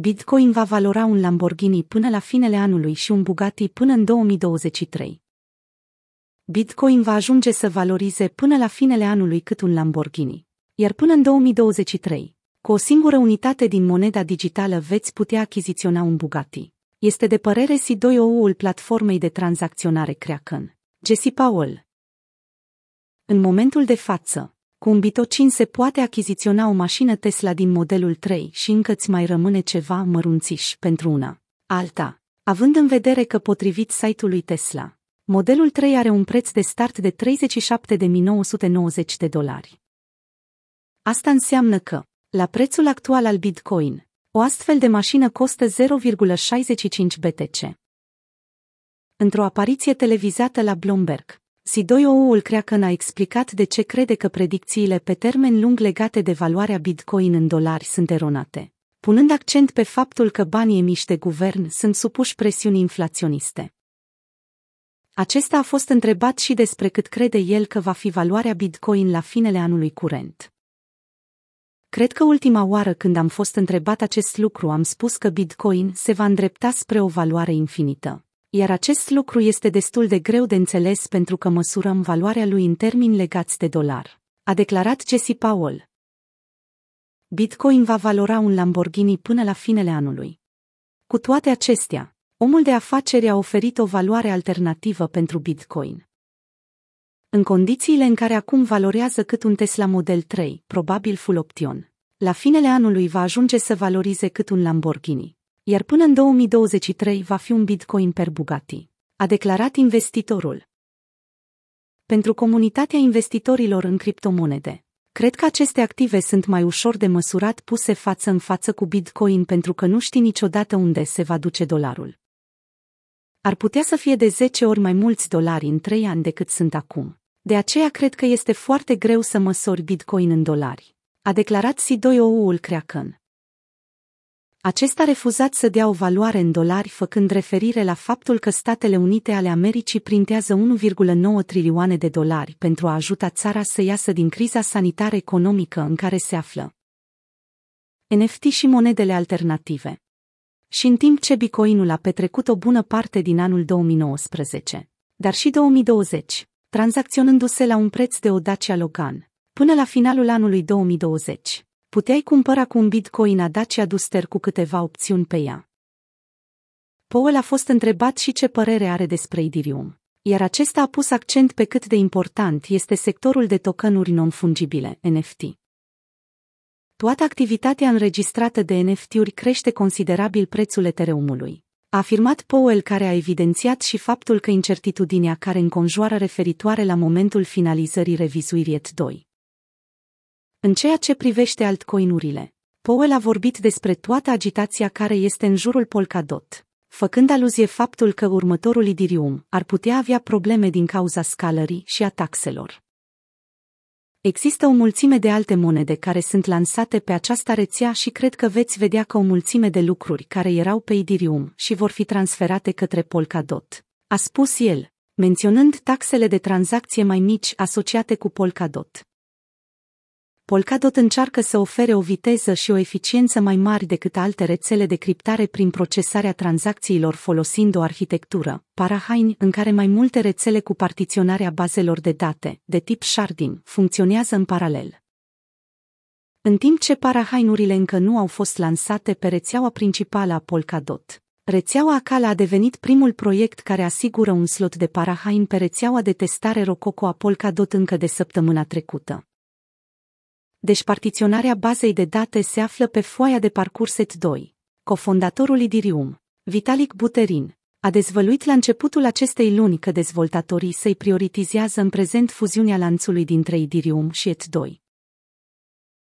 Bitcoin va valora un Lamborghini până la finele anului și un Bugatti până în 2023. Bitcoin va ajunge să valorize până la finele anului cât un Lamborghini, iar până în 2023, cu o singură unitate din moneda digitală veți putea achiziționa un Bugatti. Este de părere C2OU-ul platformei de tranzacționare Kraken. Jesse Powell. În momentul de față, cu un bitocin se poate achiziționa o mașină Tesla din modelul 3 și încă ți mai rămâne ceva mărunțiș pentru una. Alta, având în vedere că potrivit site-ului Tesla, modelul 3 are un preț de start de 37.990 de dolari. Asta înseamnă că, la prețul actual al Bitcoin, o astfel de mașină costă 0,65 BTC. Într-o apariție televizată la Bloomberg, Sidoio-ul Kraken a explicat de ce crede că predicțiile pe termen lung legate de valoarea Bitcoin în dolari sunt eronate, punând accent pe faptul că banii emiși de guvern sunt supuși presiuni inflaționiste. Acesta a fost întrebat și despre cât crede el că va fi valoarea Bitcoin la finele anului curent. Cred că ultima oară când am fost întrebat acest lucru am spus că Bitcoin se va îndrepta spre o valoare infinită iar acest lucru este destul de greu de înțeles pentru că măsurăm valoarea lui în termeni legați de dolar, a declarat Jesse Powell. Bitcoin va valora un Lamborghini până la finele anului. Cu toate acestea, omul de afaceri a oferit o valoare alternativă pentru Bitcoin. În condițiile în care acum valorează cât un Tesla Model 3, probabil full option, la finele anului va ajunge să valorize cât un Lamborghini iar până în 2023 va fi un Bitcoin per Bugatti, a declarat investitorul. Pentru comunitatea investitorilor în criptomonede, cred că aceste active sunt mai ușor de măsurat puse față în față cu Bitcoin pentru că nu știi niciodată unde se va duce dolarul. Ar putea să fie de 10 ori mai mulți dolari în 3 ani decât sunt acum. De aceea cred că este foarte greu să măsori Bitcoin în dolari, a declarat C2OU-ul Kraken. Acesta a refuzat să dea o valoare în dolari făcând referire la faptul că Statele Unite ale Americii printează 1,9 trilioane de dolari pentru a ajuta țara să iasă din criza sanitară economică în care se află. NFT și monedele alternative. Și în timp ce Bitcoinul a petrecut o bună parte din anul 2019, dar și 2020, tranzacționându-se la un preț de o Dacia Logan, până la finalul anului 2020 puteai cumpăra cu un bitcoin a Dacia Duster cu câteva opțiuni pe ea. Powell a fost întrebat și ce părere are despre Ethereum, iar acesta a pus accent pe cât de important este sectorul de tokenuri non-fungibile, NFT. Toată activitatea înregistrată de NFT-uri crește considerabil prețul Ethereumului. A afirmat Powell care a evidențiat și faptul că incertitudinea care înconjoară referitoare la momentul finalizării revizuirii ET2 în ceea ce privește altcoinurile, Powell a vorbit despre toată agitația care este în jurul Polkadot, făcând aluzie faptul că următorul Ethereum ar putea avea probleme din cauza scalării și a taxelor. Există o mulțime de alte monede care sunt lansate pe această rețea și cred că veți vedea că o mulțime de lucruri care erau pe Ethereum și vor fi transferate către Polkadot, a spus el, menționând taxele de tranzacție mai mici asociate cu Polkadot. Polkadot încearcă să ofere o viteză și o eficiență mai mari decât alte rețele de criptare prin procesarea tranzacțiilor folosind o arhitectură, Parahain, în care mai multe rețele cu partiționarea bazelor de date, de tip sharding, funcționează în paralel. În timp ce parahainurile încă nu au fost lansate pe rețeaua principală a Polkadot, rețeaua Akala a devenit primul proiect care asigură un slot de parahain pe rețeaua de testare Rococo a Polkadot încă de săptămâna trecută deci partiționarea bazei de date se află pe foaia de parcurs ET2. Cofondatorul Idirium, Vitalik Buterin, a dezvăluit la începutul acestei luni că dezvoltatorii săi prioritizează în prezent fuziunea lanțului dintre Idirium și ET2.